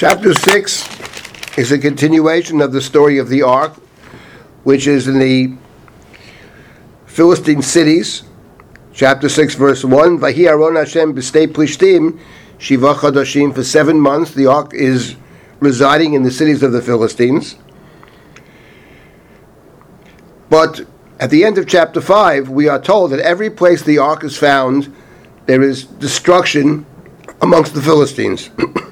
Chapter 6 is a continuation of the story of the ark, which is in the Philistine cities. Chapter 6, verse 1 Vahi Aron Hashem b'stei plishtim shiva chadashim. For seven months, the ark is residing in the cities of the Philistines. But at the end of chapter 5, we are told that every place the ark is found, there is destruction amongst the Philistines.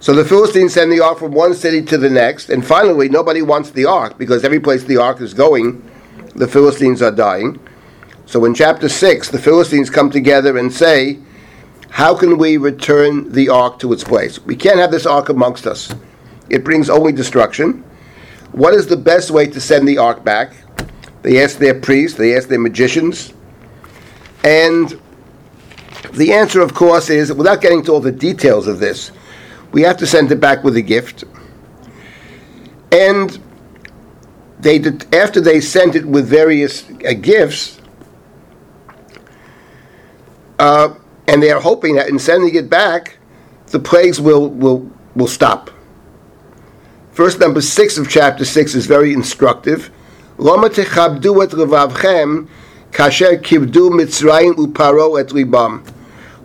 so the Philistines send the ark from one city to the next, and finally, nobody wants the ark because every place the ark is going, the Philistines are dying. So in chapter 6, the Philistines come together and say, How can we return the ark to its place? We can't have this ark amongst us. It brings only destruction. What is the best way to send the ark back? They ask their priests, they ask their magicians. And the answer, of course, is without getting to all the details of this, we have to send it back with a gift. And they did, after they sent it with various uh, gifts, uh, and they are hoping that in sending it back, the plagues will, will, will stop. Verse number six of chapter six is very instructive.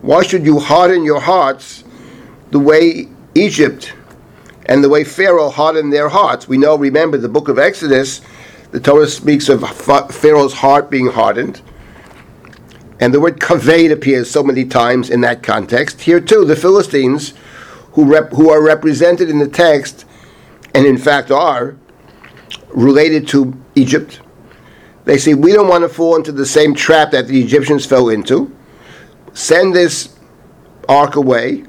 Why should you harden your hearts the way Egypt and the way Pharaoh hardened their hearts? We know, remember, the book of Exodus, the Torah speaks of Pharaoh's heart being hardened. And the word kaved appears so many times in that context. Here too, the Philistines, who, rep, who are represented in the text, and in fact are, related to Egypt. They say, We don't want to fall into the same trap that the Egyptians fell into. Send this ark away.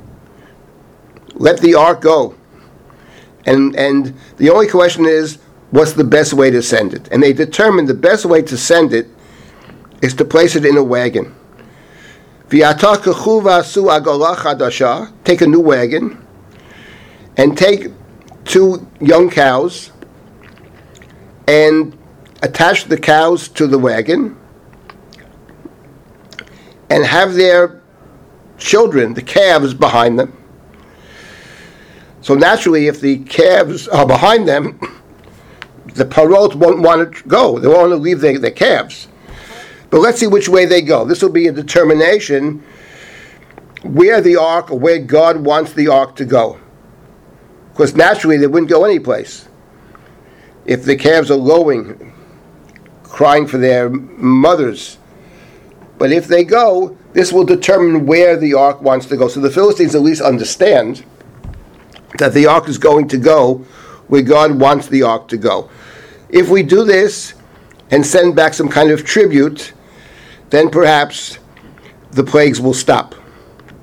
Let the ark go. And, and the only question is, what's the best way to send it? And they determined the best way to send it is to place it in a wagon. Take a new wagon and take two young cows and attach the cows to the wagon and have their children, the calves, behind them. So naturally, if the calves are behind them, the parot won't want to go. They won't want to leave their, their calves. But let's see which way they go. This will be a determination where the ark or where God wants the ark to go. Because naturally, they wouldn't go anyplace if the calves are lowing, crying for their mothers. But if they go, this will determine where the ark wants to go. So the Philistines at least understand that the ark is going to go where God wants the ark to go. If we do this and send back some kind of tribute, then perhaps the plagues will stop.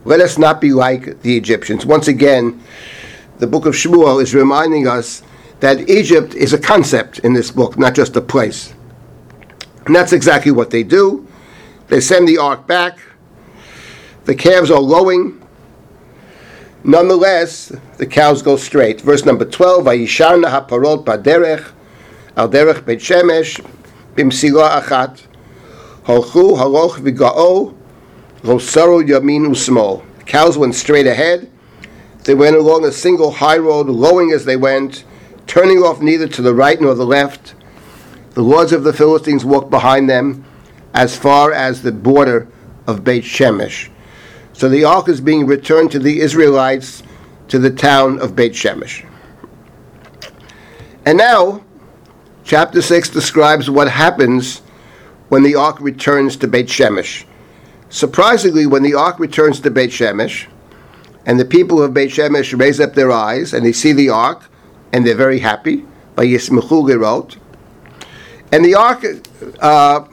Let us not be like the Egyptians. Once again, the book of Shmuel is reminding us that Egypt is a concept in this book, not just a place. And that's exactly what they do. They send the ark back. The calves are lowing. Nonetheless, the cows go straight. Verse number 12, Vayisharna haparot baderech, al derech bet shemesh, bimsila achat, holchu haloch viga'o, rosaro yamin usmol. Cows went straight ahead. They went along a single high road, lowing as they went, turning off neither to the right nor the left. The lords of the Philistines walked behind them as far as the border of Beit Shemesh. So the ark is being returned to the Israelites to the town of Beit Shemesh. And now, chapter 6 describes what happens when the ark returns to Beit Shemesh. Surprisingly, when the ark returns to Beit Shemesh, and the people of Beit Shemesh raise up their eyes and they see the ark, and they're very happy. By Yismechu wrote, And the ark, uh,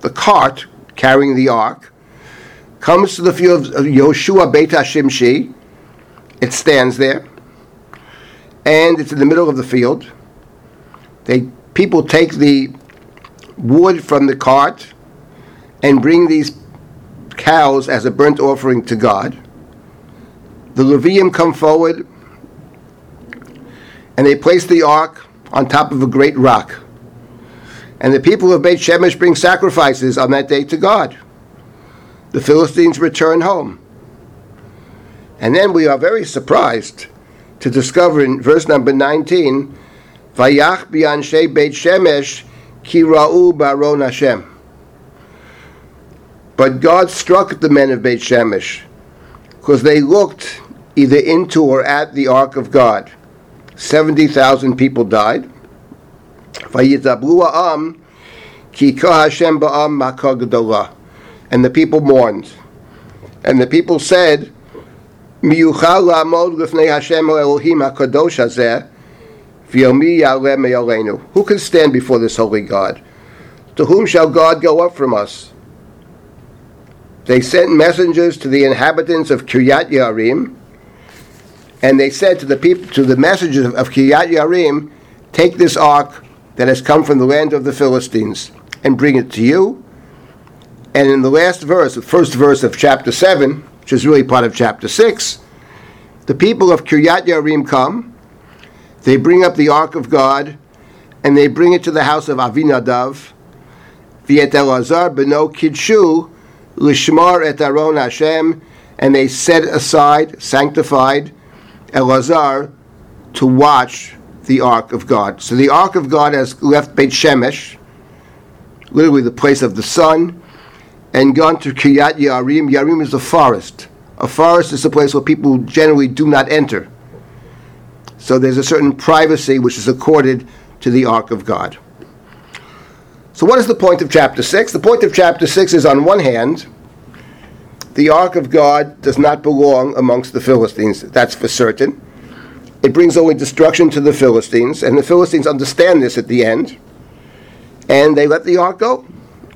the cart carrying the ark, comes to the field of Yoshua Beit Hashimshi. It stands there, and it's in the middle of the field. They people take the wood from the cart and bring these cows as a burnt offering to God. The Levium come forward and they place the ark on top of a great rock. And the people of Beit Shemesh bring sacrifices on that day to God. The Philistines return home. And then we are very surprised to discover in verse number 19, Vayach bi'anshe Beit Shemesh ki ra'u baron Hashem. But God struck the men of Beit Shemesh because they looked either into or at the ark of God. 70,000 people died. Vayizablu am ki ka Hashem ba'am makah and the people mourned. And the people said, Who can stand before this holy God? To whom shall God go up from us? They sent messengers to the inhabitants of Kiryat Yarim, and they said to the people, to the messengers of Kiryat Yarim, take this ark that has come from the land of the Philistines and bring it to you and in the last verse, the first verse of chapter 7, which is really part of chapter 6, the people of Kiryat Yarim come, they bring up the ark of God, and they bring it to the house of Avinadav, Viet Elazar beno Kidshu, Lishmar et Aron Hashem, and they set aside, sanctified Elazar to watch the ark of God. So the ark of God has left Beit Shemesh, literally the place of the sun, and gone to Kiryat Yarim. Yarim is a forest. A forest is a place where people generally do not enter. So there's a certain privacy which is accorded to the ark of God. So, what is the point of chapter 6? The point of chapter 6 is on one hand, the ark of God does not belong amongst the Philistines. That's for certain. It brings only destruction to the Philistines, and the Philistines understand this at the end, and they let the ark go.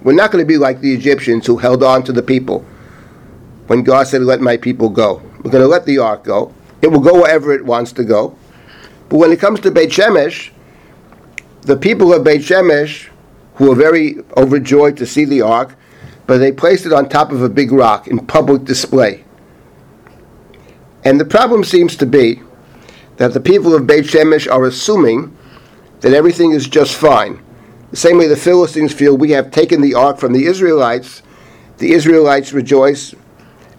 We're not going to be like the Egyptians who held on to the people when God said, Let my people go. We're going to let the ark go. It will go wherever it wants to go. But when it comes to Beit Shemesh, the people of Beit Shemesh, who were very overjoyed to see the ark, but they placed it on top of a big rock in public display. And the problem seems to be that the people of Beit Shemesh are assuming that everything is just fine. The same way the Philistines feel we have taken the ark from the Israelites, the Israelites rejoice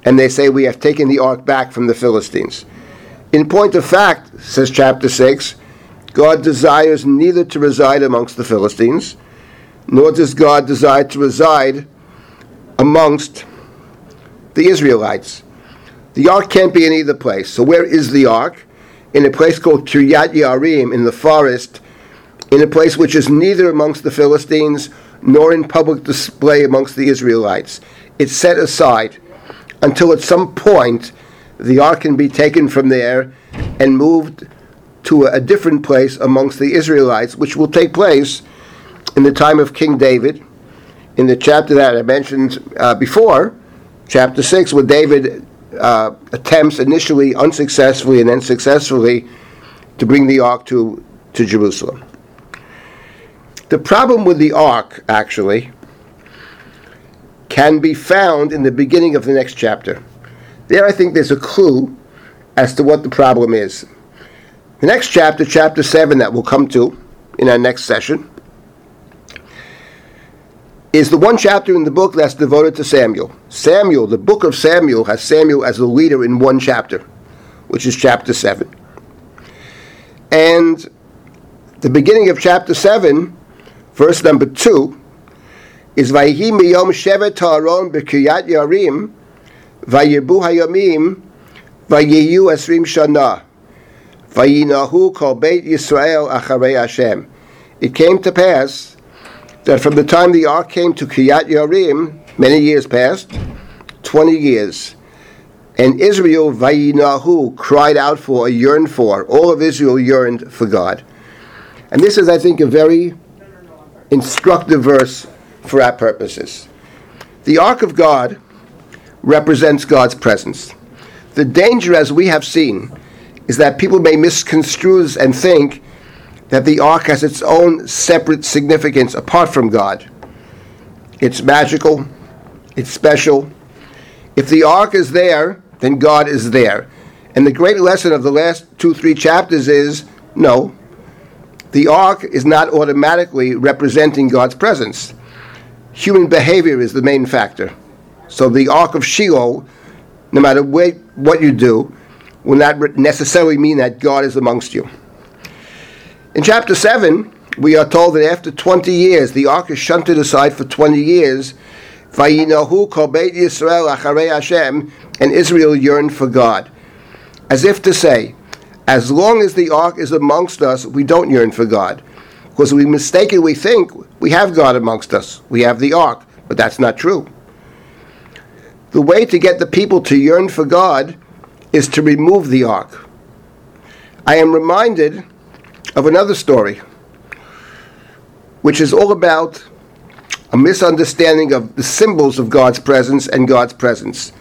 and they say we have taken the ark back from the Philistines. In point of fact, says chapter 6, God desires neither to reside amongst the Philistines, nor does God desire to reside amongst the Israelites. The ark can't be in either place. So where is the ark? In a place called Kiryat Yarim, in the forest, in a place which is neither amongst the Philistines nor in public display amongst the Israelites. It's set aside until at some point the ark can be taken from there and moved to a different place amongst the Israelites, which will take place in the time of King David, in the chapter that I mentioned uh, before, chapter 6, where David uh, attempts initially unsuccessfully and then successfully to bring the ark to, to Jerusalem. The problem with the ark, actually, can be found in the beginning of the next chapter. There, I think there's a clue as to what the problem is. The next chapter, chapter 7, that we'll come to in our next session, is the one chapter in the book that's devoted to Samuel. Samuel, the book of Samuel, has Samuel as the leader in one chapter, which is chapter 7. And the beginning of chapter 7, verse number 2, is Vayhi miyom shevet ha'aron b'kiryat yarim, Vayibu hayamim, Vayiyu esrim shana, Vayinahu kol beit Yisrael acharei Hashem. It came to pass that from the time the ark came to Kiryat Yarim, many years passed, 20 years, and Israel, Vayinahu, cried out for, yearned for, all of Israel yearned for God. And this is, I think, a very instructive verse for our purposes. The ark of God represents God's presence. The danger, as we have seen, is that people may misconstrue and think that the ark has its own separate significance apart from God. It's magical, it's special. If the ark is there, then God is there. And the great lesson of the last two, three chapters is no, the ark is not automatically representing God's presence human behavior is the main factor. So the Ark of Shiloh, no matter where, what you do, will not necessarily mean that God is amongst you. In chapter 7, we are told that after 20 years, the ark is shunted aside for 20 years. Vayinahu kol beit Yisrael acharei Hashem, and Israel yearned for God. As if to say, as long as the ark is amongst us, we don't yearn for God. Because we mistakenly think we have God amongst us. We have the ark, but that's not true. The way to get the people to yearn for God is to remove the ark. I am reminded of another story, which is all about a misunderstanding of the symbols of God's presence and God's presence.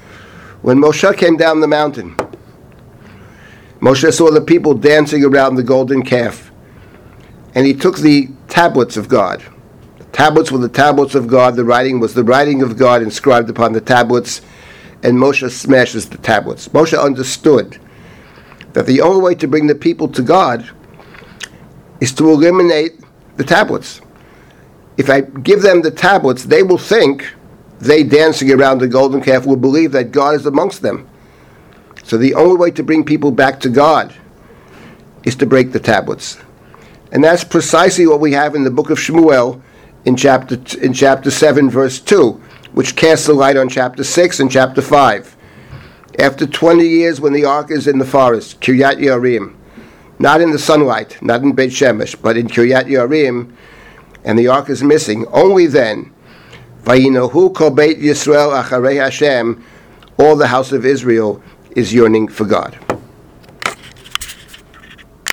When Moshe came down the mountain, Moshe saw the people dancing around the golden calf, and he took the tablets of God. The tablets were the tablets of God, the writing was the writing of God inscribed upon the tablets, and Moshe smashes the tablets. Moshe understood that the only way to bring the people to God is to eliminate the tablets. If I give them the tablets, they will think they dancing around the golden calf will believe that God is amongst them. So the only way to bring people back to God is to break the tablets. And that's precisely what we have in the book of Shmuel in chapter in chapter 7 verse 2, which casts a light on chapter 6 and chapter 5. After 20 years when the ark is in the forest, Kiryat Yarim, not in the sunlight, not in Beit Shemesh, but in Kiryat Yarim, and the ark is missing, only then, Vayinahu kol Beit Yisrael acharei Hashem, all the house of Israel is yearning for God.